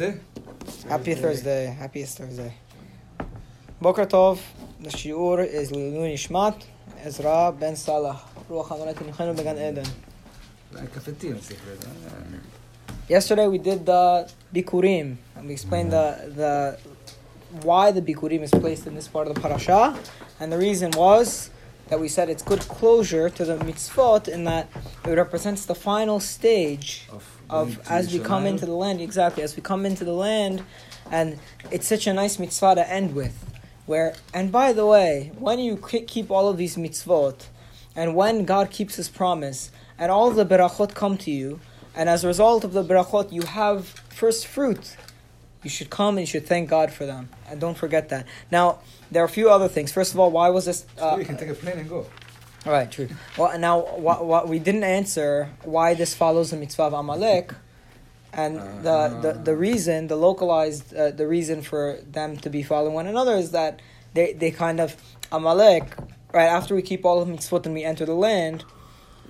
Happy Thursday. Happiest Thursday. Boker Tov. The shiur is Lilu Nishmat. Ezra Ben Salah. Ruach HaMelech Nichenu Began Eden. Yesterday we did the Bikurim. And we explained the, the why the Bikurim is placed in this part of the parasha. And the reason was that we said it's good closure to the mitzvot in that it represents the final stage of as we come into the land exactly. As we come into the land and it's such a nice mitzvah to end with where and by the way when you keep all of these mitzvot and when god keeps his promise and all the berachot come to you and as a result of the berachot you have first fruit you should come and you should thank god for them. And don't forget that. Now there are a few other things. First of all why was this uh, you can take a plane and go all right, true. Well, now what, what we didn't answer why this follows the mitzvah of Amalek, and the, the, the reason, the localized, uh, the reason for them to be following one another is that they, they kind of Amalek right after we keep all of mitzvot and we enter the land,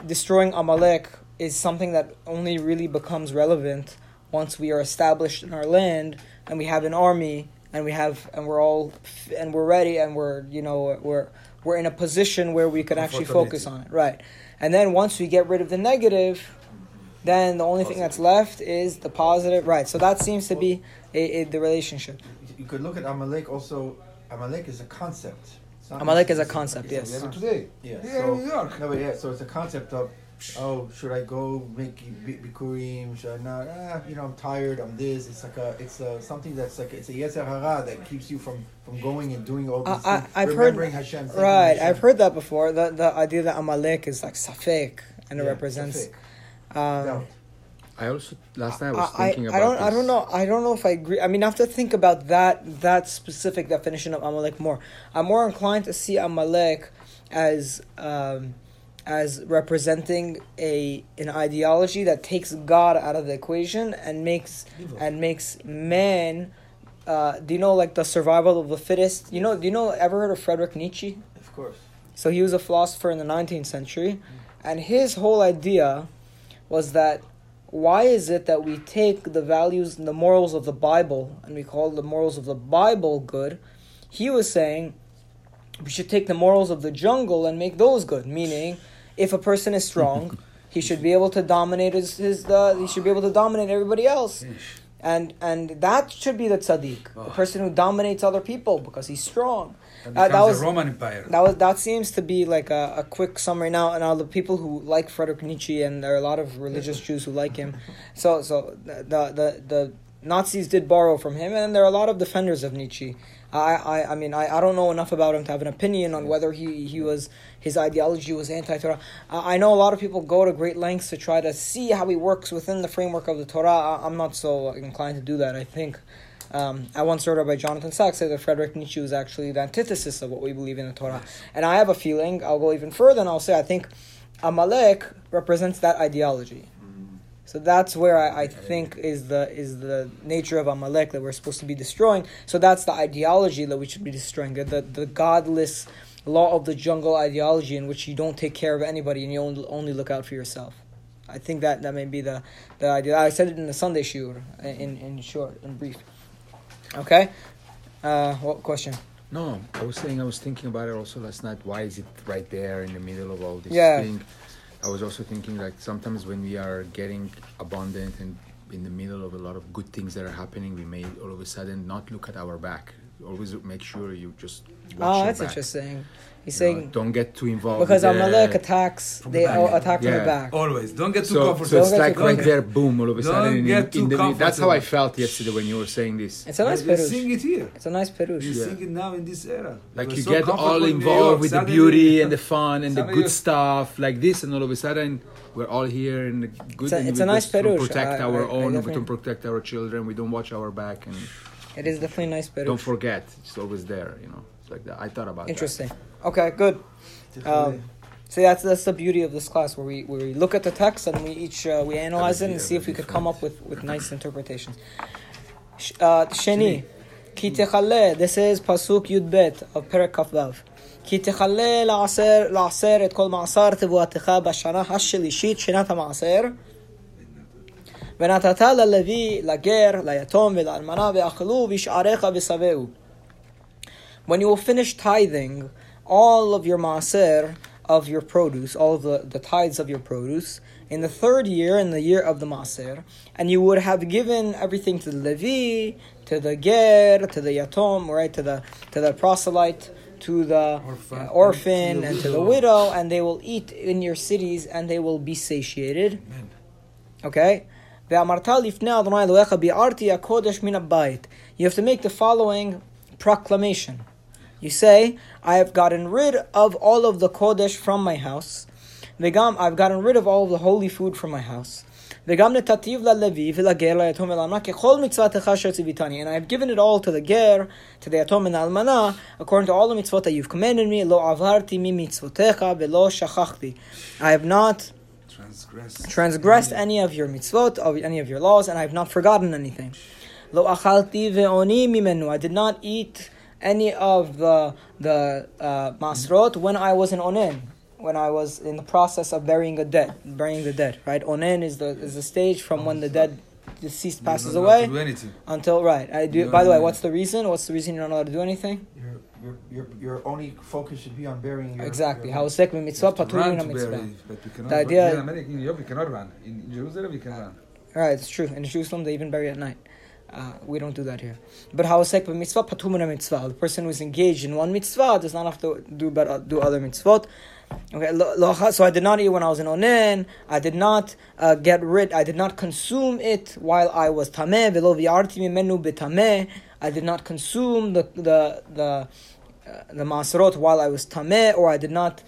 destroying Amalek is something that only really becomes relevant once we are established in our land and we have an army and we have and we're all and we're ready and we're you know we're we're in a position where we can actually focus on it, right? And then once we get rid of the negative, then the only thing that's left is the positive, right? So that seems to be a, a, the relationship. You could look at Amalek also. Amalek is a concept. Amalek is a concept, yes. today. Yeah. yeah, so, New York. No, but yeah, so it's a concept of oh, should I go make bikurim? Should I not? Ah, you know, I'm tired. I'm this. It's like a, it's a, something that's like it's a yetzer hara that keeps you from from going and doing all these I, things. I've remembering heard, Hashem. Right, Hashem. I've heard that before. The the idea that Amalek is like safek and it yeah, represents. Um, I also last night I was thinking I, about. I don't. This. I don't know. I don't know if I agree. I mean, I have to think about that that specific definition of Amalek more. I'm more inclined to see Amalek as. Um, as representing a an ideology that takes God out of the equation and makes Evil. and makes man. Uh, do you know like the survival of the fittest? You know, do you know ever heard of Frederick Nietzsche? Of course. So he was a philosopher in the nineteenth century, and his whole idea was that why is it that we take the values and the morals of the Bible and we call the morals of the Bible good? He was saying we should take the morals of the jungle and make those good, meaning if a person is strong, he should be able to dominate his, his uh, he should be able to dominate everybody else. And and that should be the tzaddik, the person who dominates other people because he's strong. That, uh, that was Roman Empire. That was that seems to be like a, a quick summary now. And all the people who like Friedrich Nietzsche and there are a lot of religious Jews who like him. So so the the the Nazis did borrow from him, and there are a lot of defenders of Nietzsche. I, I, I mean, I, I don't know enough about him to have an opinion on whether he, he was his ideology was anti-Torah. I, I know a lot of people go to great lengths to try to see how he works within the framework of the Torah. I, am not so inclined to do that. I think um, I once heard by Jonathan Sacks say that Frederick Nietzsche was actually the antithesis of what we believe in the Torah. And I have a feeling. I'll go even further and I'll say I think Amalek represents that ideology. So that's where I, I, think is the is the nature of Amalek that we're supposed to be destroying. So that's the ideology that we should be destroying. The the, the godless law of the jungle ideology in which you don't take care of anybody and you only, only look out for yourself. I think that that may be the, the idea. I said it in the Sunday shiur, in, in short, in brief. Okay? Uh, what question? No, I was saying I was thinking about it also last night. Why is it right there in the middle of all this yeah. thing? I was also thinking like sometimes when we are getting abundant and in the middle of a lot of good things that are happening, we may all of a sudden not look at our back. Always make sure you just. oh, that's back. interesting. He's saying know, don't get too involved because Amalek attacks. They the attack from the back. Always don't get too so, comfortable. So it's like right there, boom! All of a don't sudden, get in, in the, that's how I felt yesterday when you were saying this. It's a nice you perush. Sing it here. It's a nice perush. You yeah. sing it now in this era. Like you so get all involved with the beauty and the fun and the good stuff like this, and all of a sudden we're all here and good. It's a, and it's we a nice perush. Protect I, our I, own. I we don't protect our children. We don't watch our back and. It is definitely nice perush. Don't forget, it's always there. You know, it's like that. I thought about. Interesting. Okay, good. Um, so that's that's the beauty of this class, where we where we look at the text and we each uh, we analyze it and see if we could come up with, with nice interpretations. Uh, Sheni, ki This is pasuk Yud Bet of Perek Kafvav. כי תכלה לעשר, לעשר את כל מעשר תבואתך בשנה השלישית, שנת המעשר, ונתת ללוי, לגר, ליתום ולאלמנה ואכלו בשעריך ושבעו. When you will finish tithing all of your maser of your produce, all of the, the tithes of your produce, in the third year, in the year of the maser, and you would have given everything to the Levi, to the Ger, to the Yatom, right, to the to the proselyte, to the orphan, uh, orphan and to the widow, and they will eat in your cities and they will be satiated. Amen. Okay? You have to make the following proclamation. You say, I have gotten rid of all of the kodesh from my house. וגם, I've gotten rid of all of the holy food from my house. וגם נתתיו ללוי ולגר ליתום ולאלמנה ככל מצוותך אשר ציוויתני. And I have given it all to the ger, to the yatom and the almana, according to all the mitzvot that you've commanded me. לא עברתי ממצוותיך ולא שכחתי. I have not Transgress. transgressed any of your mitzvot, of any of your laws, and I have not forgotten anything. Lo achalti ve'oni mimenu. I did not eat any of the the uh, masrot when I was in onen, when I was in the process of burying the dead, burying the dead. Right, onen is the is the stage from when the dead deceased You're passes not allowed to away do anything. until right. I do. No, By the way, what's the reason? What's the reason you're not allowed to do anything? Your, your, your, your only focus should be on burying your. Exactly. Your, Haosek we mitzvah have to patur run min mitzvah. bury, but we cannot The run. idea- Here in America, in Europe, we cannot run. In in Jerusalem, we can run. All right, it's true. In Jerusalem, they even bury at night. Uh, we don't do that here. But hawasek mitzvah patumana mitzvah. The person who's engaged in one mitzvah does not have to do but uh, do other mitzvot. Okay, so I did not eat when I was in onen. I did not uh, get rid. I did not consume it while I was tameh. I did not consume the the the uh, the masrot while I was tameh, or I did not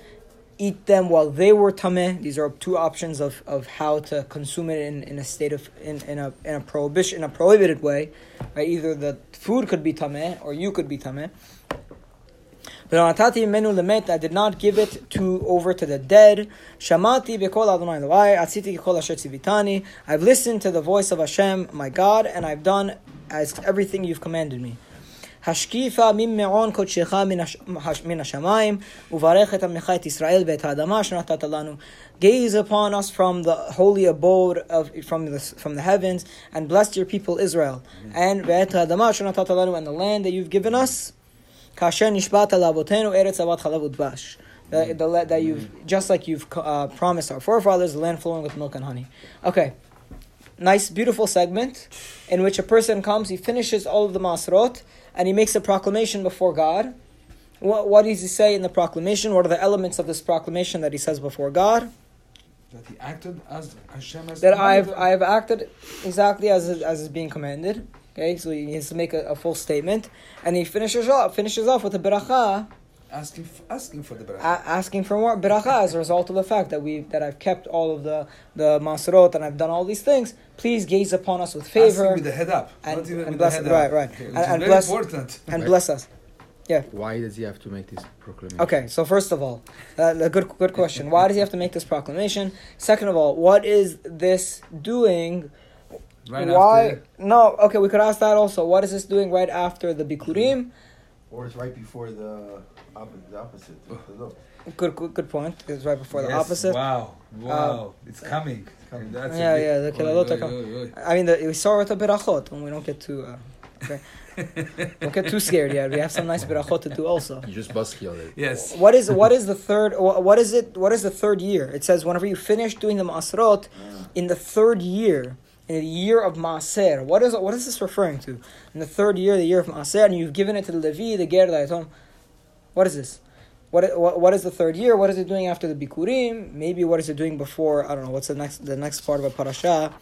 eat them while they were tameh. These are two options of, of how to consume it in, in a state of in, in a in a prohibition in a prohibited way. Right? Either the food could be tameh or you could be tameh. But menu lemet, I did not give it to over to the dead. Shamati bekol Adonai Levai, Atsiti kol asher. I've listened to the voice of Hashem, my God, and I've done as everything you've commanded me. השקיפה ממעון קודשך מן הש- מן השמיים, וברך את עמך את ישראל ואת האדמה שנתת לנו. Gaze upon us from the holy abode of from the from the heavens, and bless your people Israel. And ואת האדמה שנתת לנו, and the land that you've given us. כאשר נשבעת לאבותינו ארץ זבת חלב ודבש. The, the, la- that you've just like you've uh, promised our forefathers, the land flowing with milk and honey. Okay, nice, beautiful segment in which a person comes, he finishes all of the masrot, and he makes a proclamation before God. What, what does he say in the proclamation? What are the elements of this proclamation that he says before God? That he acted as Hashem has That I've. I've acted exactly as as is being commanded. Okay, so he has to make a, a full statement, and he finishes off finishes off with a beracha, asking f- asking for the a- bracha. asking for more beracha as a result of the fact that we that I've kept all of the the masrot and I've done all these things. Please gaze upon us with favor Asking with the head up, and- not even and with bless- the head right, up. right. Okay, And- and very bless- important. and Right. bless us. Yeah. Why does he have to make this proclamation? Okay, so first of all, uh, a good good question. Why does he have to make this proclamation? Second of all, what is this doing? Right Why? after- No, okay, we could ask that also. What is this doing right after the bikurim? Or it's right before the, oppo- opposite. Good, good, good point. It's right before the opposite. Wow, wow, it's coming. It's coming. That's a Yeah, yeah, the kilalot are coming. oi, oi. I mean, the, we saw it with the berachot, and we don't get too. Uh, okay. don't get too scared yet. We have some nice berachot to do also. You just buzzkill it. Yes. What is what is the third? What is it? What is the third year? It says whenever you finish doing the masrot, in the third year, in the year of maaser. What is what is this referring to? In the third year, the year of maaser, and you've given it to the levi, the ger, the yatom. What is this? What, what what is the third year? What is it doing after the bikurim? Maybe what is it doing before? I don't know. What's the next the next part of a parasha?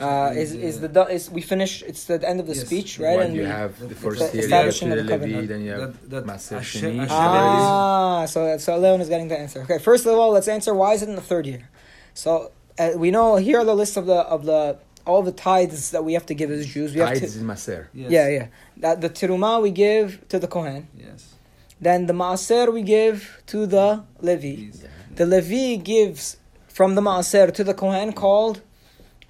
Uh, is is the is we finish? It's the end of the Yes. speech, right? When And you we- have the the first the year, you have establishing to of the the Levi, then you have That- that Maser Sheni. Ah, so so Leon is getting the answer. Okay, first of all, let's answer why is it in the third year. So uh, we know here are the list of the of the all the tithes that we have to give as Jews. We have to, in Maser. Yes. yeah, yeah. That the tiruma we give to the kohen. Yes. Then the maaser we give to the levi. Yeah. The levi gives from the maaser to the kohen called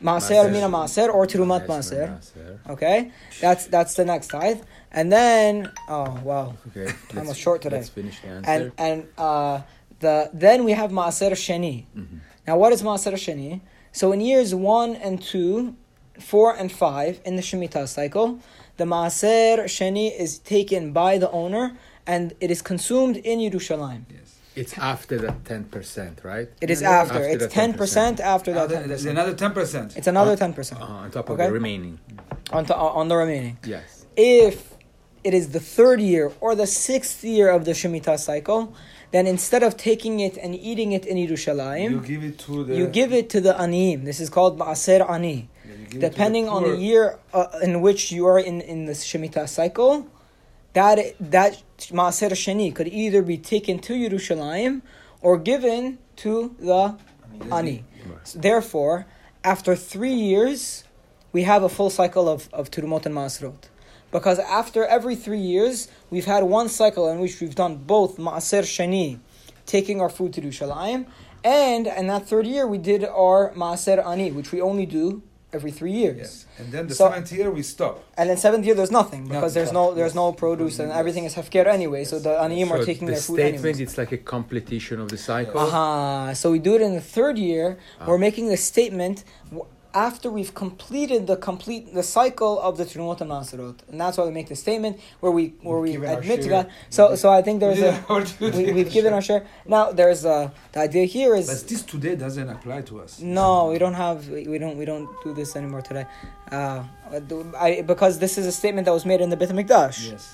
maaser Maaser. mina maaser or tirumat Yes, maaser. Maser. Okay, that's that's the next tithe. And then oh wow, Okay. Time was let's- short today. Let's finish the answer. and and uh, the then we have maaser sheni. Mhm. Now, what is Maaser Sheni? So in years one and two, four and five in the Shemitah cycle, the Maaser Sheni is taken by the owner and it is consumed in Yerushalayim. Yes. It's after that ten percent, right? It is after. after It's the ten percent after Uh, that. there- there's 10%. another ten percent. It's another ten percent Uh, on top of Okay. the remaining. on to, on the remaining. Yes. If it is the third year or the sixth year of the Shemitah cycle, then instead of taking it and eating it in You Yerushalayim, give it to the. you give it to the aniyim. This is called ma'aser ani. Yeah, you give it to Depending on the year uh, in which you are in, in the Shemitah cycle, that that ma'aser sheni could either be taken to Yerushalayim or given to the ani. So therefore, after three years, we have a full cycle of, of Turumot and Maasrot. Because after every three years, we've had one cycle in which we've done both Maaser Shani, taking our food to do Yerushalayim, and in that third year, we did our Maaser Ani, which we only do every three years. Yes. And then the So- seventh year we stop. And then seventh year, there's nothing No, because there's no, no there's no yes. produce and Yes. everything is hefker anyway. So the aniyim are taking the their food The statement, anyway. it's like a completion of the cycle. Aha. So we do it in the third year. Ah. We're making the statement w- after we've completed the complete the cycle of the Trumot and Maserot, and that's why we make the statement where we where we We've our admit to. God. So so I think there's a what do you we, we've given our share. Now there's a the idea here is But this today doesn't apply to us. no, we don't have we we don't we don't do this anymore today, uh, I, because this is a statement that was made in the Beit Hamikdash Yes.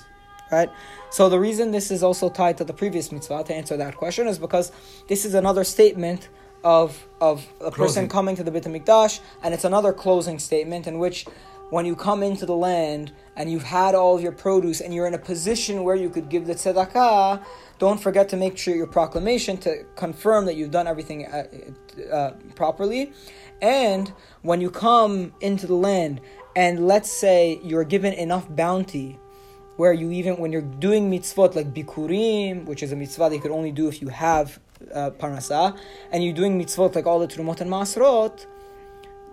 right? So the reason this is also tied to the previous mitzvah to answer that question is because this is another statement of of a person coming to the Beit Hamikdash, and it's another closing statement in which. When you come into the land and you've had all of your produce and you're in a position where you could give the tzedakah, don't forget to make sure your proclamation to confirm that you've done everything uh, uh, properly. And when you come into the land and let's say you're given enough bounty where you even when you're doing mitzvot like bikurim, which is a mitzvah that you could only do if you have uh, parnasah, and you're doing mitzvot like all the trumot and masrot,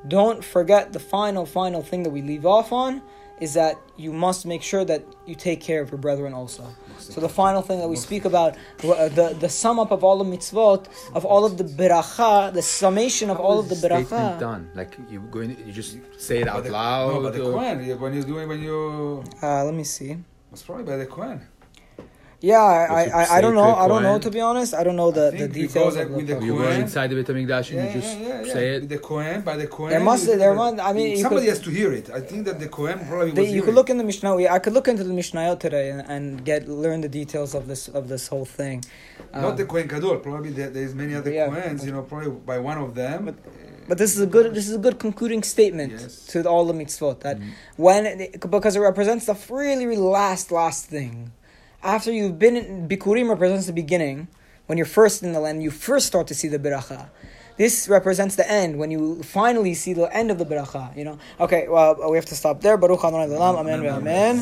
don't forget the final final thing that we leave off on is that you must make sure that you take care of your brethren also. So the final thing that we speak about, uh, the the sum up of all the mitzvot, of all of the beracha, the summation of all of the Statement beracha. done. Like you going, you just say it out loud. No, but the or- Kohen, when you're doing, when you. Uh, let me see. It's probably by the Kohen. Yeah, I, I, I, I don't know. to I don't know to be honest. I don't know the, the details because of with the. the you go inside the Beit Hamikdash and Yeah, you just yeah, yeah, yeah. say With it. the Kohen, by the Kohen. There must- you there it. must- I mean, somebody could- has to hear it. I think that the Kohen probably The, was you could look in the Mishnah. I could look into the Mishnayot today and, and get learn the details of this of this whole thing. Not Um, the Kohen Gadol. Probably there, there's many other Yeah. Kohens. You know, probably by one of them. But- But this is a good this is a good concluding statement Yes. to all the mitzvot that Mm. when because it represents the really really last last thing. After you've been in bikurim represents the beginning when you're first in the land you first start to see the beracha. This represents the end when you finally see the end of the beracha. You know. Okay. Well, we have to stop there. Baruch. Amen. Amen.